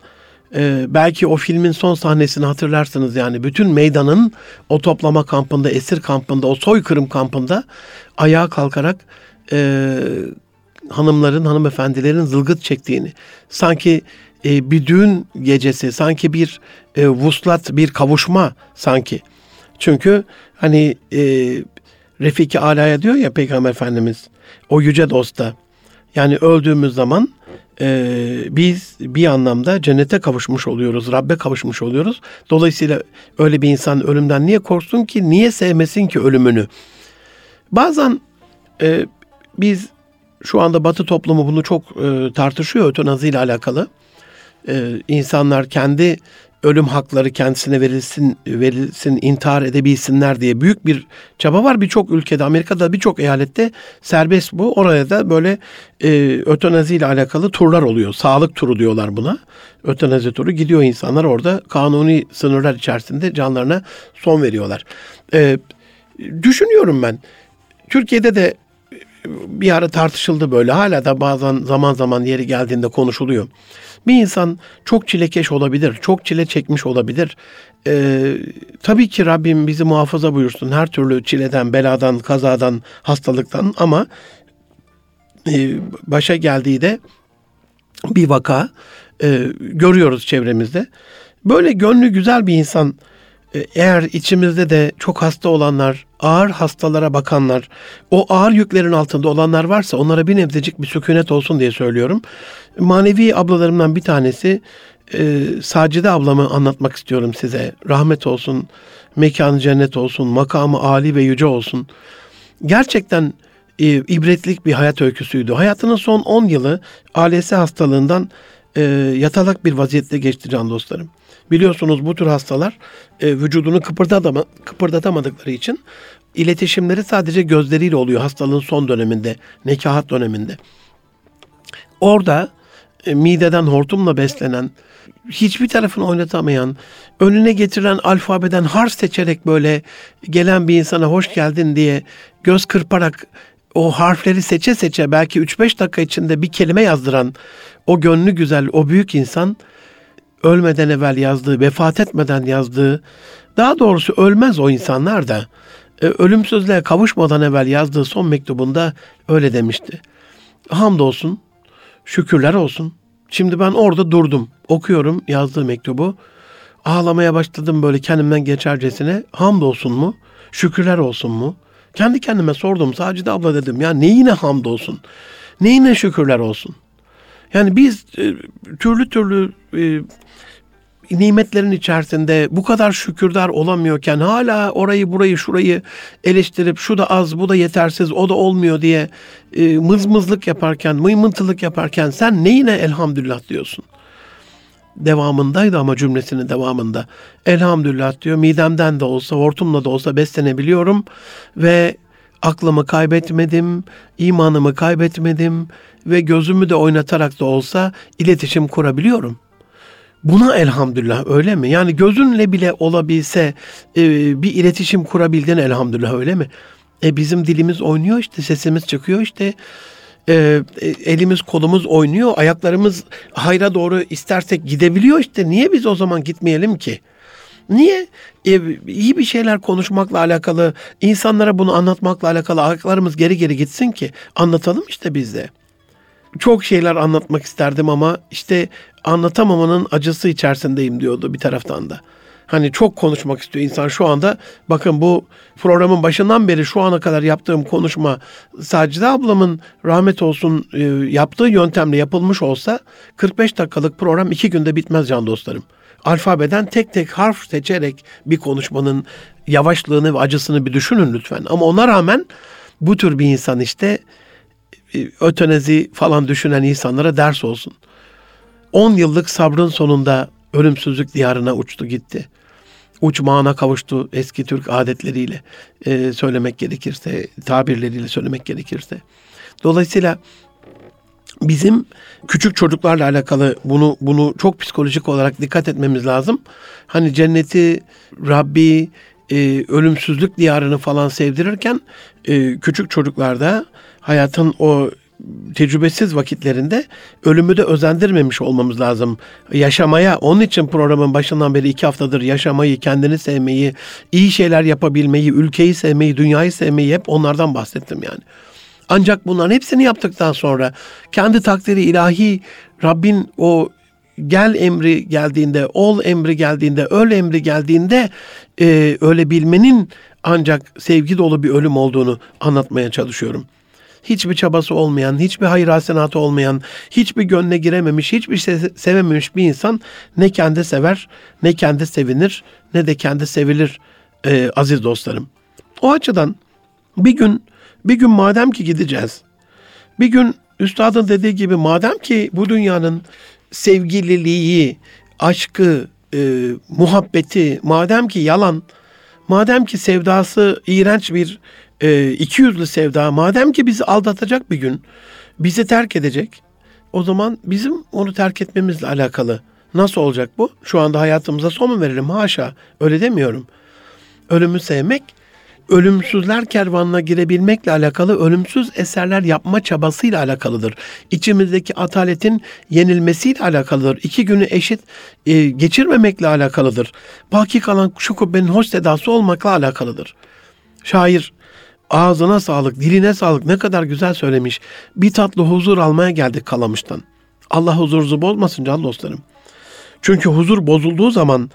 e, belki o filmin son sahnesini hatırlarsınız yani bütün meydanın o toplama kampında, esir kampında, o soykırım kampında ayağa kalkarak e, hanımların, hanımefendilerin zılgıt çektiğini, sanki e, bir düğün gecesi, sanki bir e, vuslat, bir kavuşma sanki. Çünkü hani e, Refiki Ala'ya diyor ya Peygamber Efendimiz, o yüce dosta, yani öldüğümüz zaman e, biz bir anlamda cennete kavuşmuş oluyoruz, Rabbe kavuşmuş oluyoruz. Dolayısıyla öyle bir insan ölümden niye korksun ki, niye sevmesin ki ölümünü? Bazen e, biz şu anda Batı toplumu bunu çok e, tartışıyor ötenazi ile alakalı. E, insanlar kendi ölüm hakları kendisine verilsin verilsin intihar edebilsinler diye büyük bir çaba var birçok ülkede Amerika'da birçok eyalette serbest bu. Oraya da böyle e, ötenazi ile alakalı turlar oluyor. Sağlık turu diyorlar buna. Ötenazi turu. Gidiyor insanlar orada kanuni sınırlar içerisinde canlarına son veriyorlar. E, düşünüyorum ben. Türkiye'de de bir ara tartışıldı böyle. Hala da bazen zaman zaman yeri geldiğinde konuşuluyor. Bir insan çok çilekeş olabilir, çok çile çekmiş olabilir. Ee, tabii ki Rabbim bizi muhafaza buyursun her türlü çileden, beladan, kazadan, hastalıktan ama e, başa geldiği de bir vaka e, görüyoruz çevremizde. Böyle gönlü güzel bir insan eğer içimizde de çok hasta olanlar, ağır hastalara bakanlar, o ağır yüklerin altında olanlar varsa onlara bir nebzecik bir sükunet olsun diye söylüyorum. Manevi ablalarımdan bir tanesi e, Sacide ablamı anlatmak istiyorum size. Rahmet olsun, mekanı cennet olsun, makamı âli ve yüce olsun. Gerçekten e, ibretlik bir hayat öyküsüydü. Hayatının son 10 yılı ALS hastalığından e, yatalak bir vaziyette geçti can dostlarım. Biliyorsunuz bu tür hastalar e, vücudunu kıpırdatama, kıpırdatamadıkları için iletişimleri sadece gözleriyle oluyor hastalığın son döneminde, nekahat döneminde. Orada e, mideden hortumla beslenen, hiçbir tarafını oynatamayan, önüne getiren alfabeden harf seçerek böyle gelen bir insana hoş geldin diye göz kırparak o harfleri seçe seçe belki 3-5 dakika içinde bir kelime yazdıran o gönlü güzel, o büyük insan ölmeden evvel yazdığı, vefat etmeden yazdığı, daha doğrusu ölmez o insanlar da e, ölümsüzlüğe kavuşmadan evvel yazdığı son mektubunda öyle demişti. Hamdolsun, şükürler olsun. Şimdi ben orada durdum, okuyorum yazdığı mektubu. Ağlamaya başladım böyle kendimden geçercesine. Hamdolsun mu? Şükürler olsun mu? Kendi kendime sordum. Sadece de abla dedim ya neyine hamdolsun? Neyine şükürler olsun? Yani biz e, türlü türlü e, nimetlerin içerisinde bu kadar şükürdar olamıyorken hala orayı burayı şurayı eleştirip şu da az bu da yetersiz o da olmuyor diye e, mızmızlık yaparken mıymıntılık yaparken sen neyine elhamdülillah diyorsun? Devamındaydı ama cümlesinin devamında. Elhamdülillah diyor midemden de olsa hortumla da olsa beslenebiliyorum ve aklımı kaybetmedim, imanımı kaybetmedim ve gözümü de oynatarak da olsa iletişim kurabiliyorum. Buna elhamdülillah öyle mi? Yani gözünle bile olabilse e, bir iletişim kurabildin elhamdülillah öyle mi? E bizim dilimiz oynuyor işte sesimiz çıkıyor işte e, e, elimiz kolumuz oynuyor ayaklarımız hayra doğru istersek gidebiliyor işte niye biz o zaman gitmeyelim ki? Niye? E, iyi bir şeyler konuşmakla alakalı, insanlara bunu anlatmakla alakalı ayaklarımız geri geri gitsin ki anlatalım işte biz de. Çok şeyler anlatmak isterdim ama işte anlatamamanın acısı içerisindeyim diyordu bir taraftan da. Hani çok konuşmak istiyor insan şu anda. Bakın bu programın başından beri şu ana kadar yaptığım konuşma Sacide ablamın rahmet olsun e, yaptığı yöntemle yapılmış olsa 45 dakikalık program iki günde bitmez can dostlarım. Alfabeden tek tek harf seçerek bir konuşmanın yavaşlığını ve acısını bir düşünün lütfen. Ama ona rağmen bu tür bir insan işte e, ötenezi falan düşünen insanlara ders olsun. 10 yıllık sabrın sonunda ölümsüzlük diyarına uçtu gitti. Uçmağına kavuştu eski Türk adetleriyle e, söylemek gerekirse, tabirleriyle söylemek gerekirse. Dolayısıyla bizim küçük çocuklarla alakalı bunu bunu çok psikolojik olarak dikkat etmemiz lazım. Hani cenneti Rabbi e, ölümsüzlük diyarını falan sevdirirken e, küçük çocuklarda hayatın o tecrübesiz vakitlerinde ölümü de özendirmemiş olmamız lazım. Yaşamaya, onun için programın başından beri iki haftadır yaşamayı, kendini sevmeyi, iyi şeyler yapabilmeyi, ülkeyi sevmeyi, dünyayı sevmeyi hep onlardan bahsettim yani. Ancak bunların hepsini yaptıktan sonra kendi takdiri ilahi Rabbin o gel emri geldiğinde, ol emri geldiğinde, öl emri geldiğinde e, öyle bilmenin ancak sevgi dolu bir ölüm olduğunu anlatmaya çalışıyorum hiçbir çabası olmayan, hiçbir hayır hasenatı olmayan, hiçbir gönle girememiş, hiçbir şey sevememiş bir insan ne kendi sever, ne kendi sevinir, ne de kendi sevilir e, aziz dostlarım. O açıdan bir gün, bir gün madem ki gideceğiz, bir gün üstadın dediği gibi madem ki bu dünyanın sevgililiği, aşkı, e, muhabbeti, madem ki yalan, madem ki sevdası iğrenç bir e, iki yüzlü sevda madem ki bizi aldatacak bir gün, bizi terk edecek, o zaman bizim onu terk etmemizle alakalı. Nasıl olacak bu? Şu anda hayatımıza son mu verelim? Haşa. Öyle demiyorum. Ölümü sevmek, ölümsüzler kervanına girebilmekle alakalı ölümsüz eserler yapma çabasıyla alakalıdır. İçimizdeki ataletin yenilmesiyle alakalıdır. İki günü eşit e, geçirmemekle alakalıdır. Baki kalan şu kubbenin hoş sedası olmakla alakalıdır. Şair Ağzına sağlık, diline sağlık ne kadar güzel söylemiş. Bir tatlı huzur almaya geldik Kalamış'tan. Allah huzurunuzu bozmasın can dostlarım. Çünkü huzur bozulduğu zaman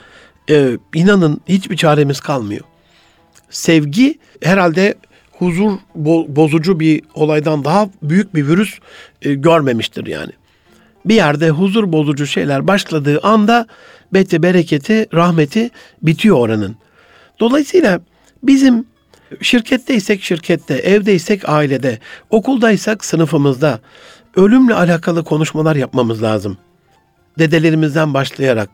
e, inanın hiçbir çaremiz kalmıyor. Sevgi herhalde huzur bo- bozucu bir olaydan daha büyük bir virüs e, görmemiştir yani. Bir yerde huzur bozucu şeyler başladığı anda beti bereketi, rahmeti bitiyor oranın. Dolayısıyla bizim Şirketteysek şirkette, evdeysek ailede, okuldaysak sınıfımızda ölümle alakalı konuşmalar yapmamız lazım. Dedelerimizden başlayarak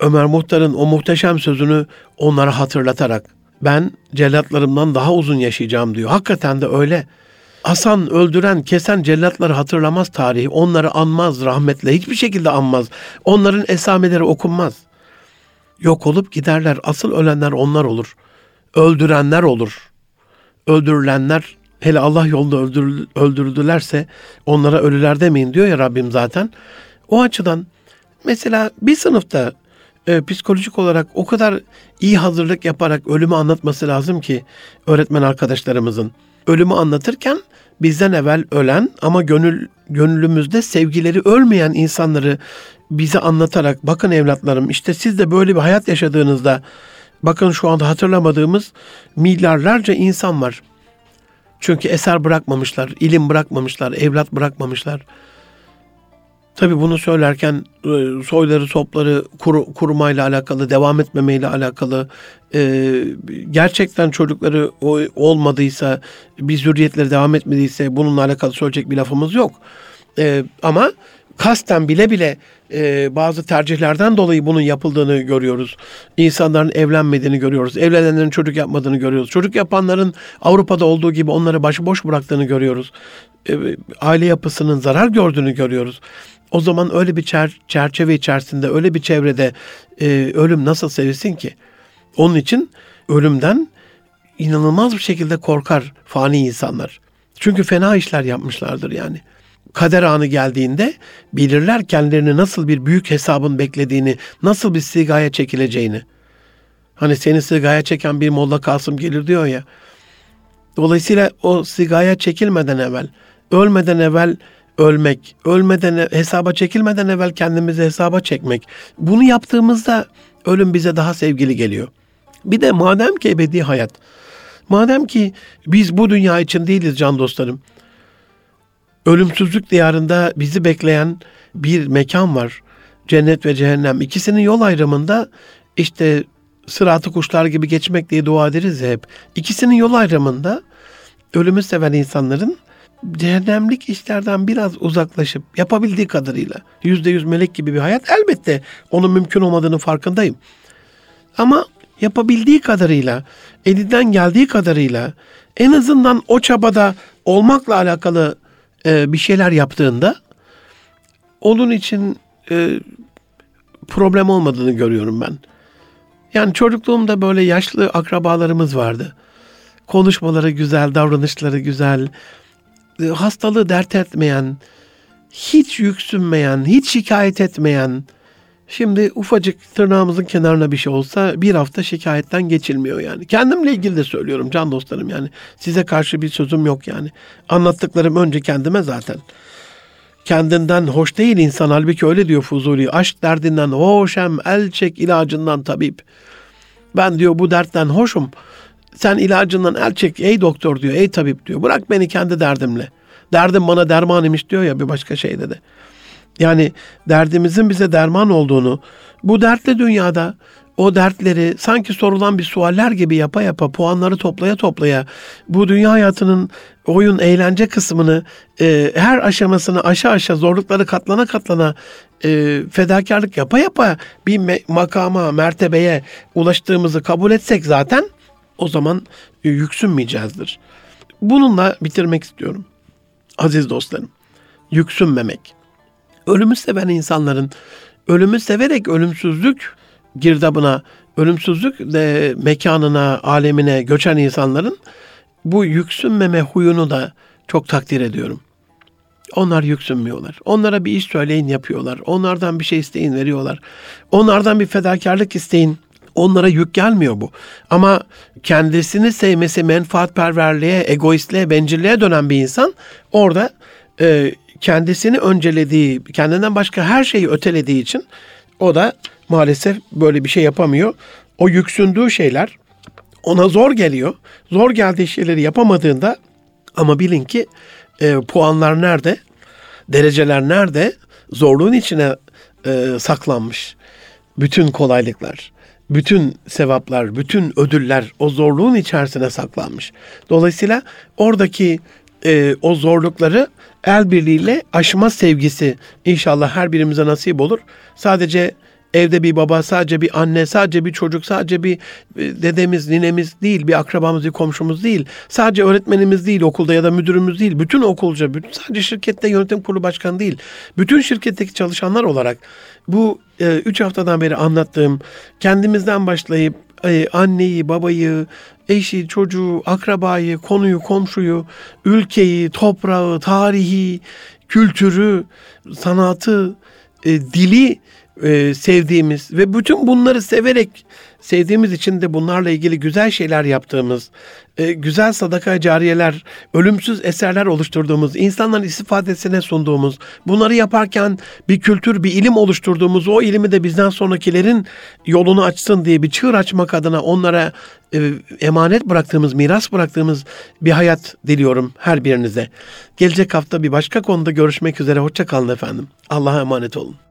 Ömer Muhtar'ın o muhteşem sözünü onlara hatırlatarak ben cellatlarımdan daha uzun yaşayacağım diyor. Hakikaten de öyle. Asan, öldüren, kesen cellatları hatırlamaz tarihi. Onları anmaz rahmetle. Hiçbir şekilde anmaz. Onların esameleri okunmaz. Yok olup giderler. Asıl ölenler onlar olur öldürenler olur. Öldürülenler hele Allah yolunda öldürül, öldürüldülerse onlara ölüler demeyin diyor ya Rabbim zaten. O açıdan mesela bir sınıfta e, psikolojik olarak o kadar iyi hazırlık yaparak ölümü anlatması lazım ki öğretmen arkadaşlarımızın. Ölümü anlatırken bizden evvel ölen ama gönül gönlümüzde sevgileri ölmeyen insanları bize anlatarak bakın evlatlarım işte siz de böyle bir hayat yaşadığınızda Bakın şu anda hatırlamadığımız milyarlarca insan var. Çünkü eser bırakmamışlar, ilim bırakmamışlar, evlat bırakmamışlar. Tabi bunu söylerken e, soyları, topları kur, kurumayla alakalı, devam etmemeyle alakalı, e, gerçekten çocukları olmadıysa, bir zürriyetleri devam etmediyse bununla alakalı söyleyecek bir lafımız yok. E, ama kasten bile bile e, bazı tercihlerden dolayı bunun yapıldığını görüyoruz. İnsanların evlenmediğini görüyoruz. Evlenenlerin çocuk yapmadığını görüyoruz. Çocuk yapanların Avrupa'da olduğu gibi onları başıboş bıraktığını görüyoruz. E, aile yapısının zarar gördüğünü görüyoruz. O zaman öyle bir çer- çerçeve içerisinde, öyle bir çevrede e, ölüm nasıl sevilsin ki? Onun için ölümden inanılmaz bir şekilde korkar fani insanlar. Çünkü fena işler yapmışlardır yani. Kader anı geldiğinde bilirler kendilerini nasıl bir büyük hesabın beklediğini, nasıl bir sigaya çekileceğini. Hani seni sigaya çeken bir Molla Kasım gelir diyor ya. Dolayısıyla o sigaya çekilmeden evvel, ölmeden evvel ölmek, ölmeden e, hesaba çekilmeden evvel kendimizi hesaba çekmek. Bunu yaptığımızda ölüm bize daha sevgili geliyor. Bir de madem ki ebedi hayat, madem ki biz bu dünya için değiliz can dostlarım. Ölümsüzlük diyarında bizi bekleyen bir mekan var. Cennet ve cehennem. İkisinin yol ayrımında işte sıratı kuşlar gibi geçmek diye dua ederiz hep. İkisinin yol ayrımında ölümü seven insanların cehennemlik işlerden biraz uzaklaşıp yapabildiği kadarıyla yüzde yüz melek gibi bir hayat elbette onun mümkün olmadığını farkındayım. Ama yapabildiği kadarıyla, elinden geldiği kadarıyla en azından o çabada olmakla alakalı e, bir şeyler yaptığında onun için e, problem olmadığını görüyorum ben. Yani çocukluğumda böyle yaşlı akrabalarımız vardı. Konuşmaları güzel, davranışları güzel, hastalığı dert etmeyen, hiç yüksünmeyen, hiç şikayet etmeyen, şimdi ufacık tırnağımızın kenarına bir şey olsa bir hafta şikayetten geçilmiyor yani. Kendimle ilgili de söylüyorum can dostlarım yani. Size karşı bir sözüm yok yani. Anlattıklarım önce kendime zaten. Kendinden hoş değil insan halbuki öyle diyor Fuzuli. Aşk derdinden hoş hem el çek ilacından tabip. Ben diyor bu dertten hoşum. Sen ilacından el çek ey doktor diyor, ey tabip diyor. Bırak beni kendi derdimle. Derdim bana derman imiş diyor ya bir başka şeyde de. Yani derdimizin bize derman olduğunu, bu dertli dünyada o dertleri sanki sorulan bir sualler gibi yapa yapa puanları toplaya toplaya bu dünya hayatının oyun eğlence kısmını e, her aşamasını aşağı aşağı zorlukları katlana katlana e, fedakarlık yapa yapa bir me- makama mertebeye ulaştığımızı kabul etsek zaten o zaman yüksünmeyeceğizdir. Bununla bitirmek istiyorum. Aziz dostlarım, yüksünmemek. Ölümü seven insanların ölümü severek ölümsüzlük girdabına, ölümsüzlük de mekanına, alemine göçen insanların bu yüksünmeme huyunu da çok takdir ediyorum. Onlar yüksünmüyorlar. Onlara bir iş söyleyin yapıyorlar. Onlardan bir şey isteyin veriyorlar. Onlardan bir fedakarlık isteyin Onlara yük gelmiyor bu. Ama kendisini sevmesi menfaatperverliğe, egoistliğe, bencilliğe dönen bir insan orada e, kendisini öncelediği, kendinden başka her şeyi ötelediği için o da maalesef böyle bir şey yapamıyor. O yüksündüğü şeyler ona zor geliyor. Zor geldiği şeyleri yapamadığında ama bilin ki e, puanlar nerede? Dereceler nerede? Zorluğun içine e, saklanmış. Bütün kolaylıklar bütün sevaplar, bütün ödüller o zorluğun içerisine saklanmış. Dolayısıyla oradaki e, o zorlukları el birliğiyle aşma sevgisi inşallah her birimize nasip olur. Sadece evde bir baba, sadece bir anne, sadece bir çocuk, sadece bir e, dedemiz, ninemiz değil, bir akrabamız, bir komşumuz değil. Sadece öğretmenimiz değil, okulda ya da müdürümüz değil. Bütün okulca, bütün, sadece şirkette yönetim kurulu başkanı değil. Bütün şirketteki çalışanlar olarak bu e, üç haftadan beri anlattığım kendimizden başlayıp e, anneyi, babayı, eşi, çocuğu, akrabayı, konuyu, komşuyu, ülkeyi, toprağı, tarihi, kültürü, sanatı, e, dili e, sevdiğimiz ve bütün bunları severek sevdiğimiz için de bunlarla ilgili güzel şeyler yaptığımız, e, güzel sadaka cariyeler, ölümsüz eserler oluşturduğumuz, insanların istifadesine sunduğumuz, bunları yaparken bir kültür, bir ilim oluşturduğumuz, o ilimi de bizden sonrakilerin yolunu açsın diye bir çığır açmak adına onlara e, emanet bıraktığımız, miras bıraktığımız bir hayat diliyorum her birinize. Gelecek hafta bir başka konuda görüşmek üzere. Hoşçakalın efendim. Allah'a emanet olun.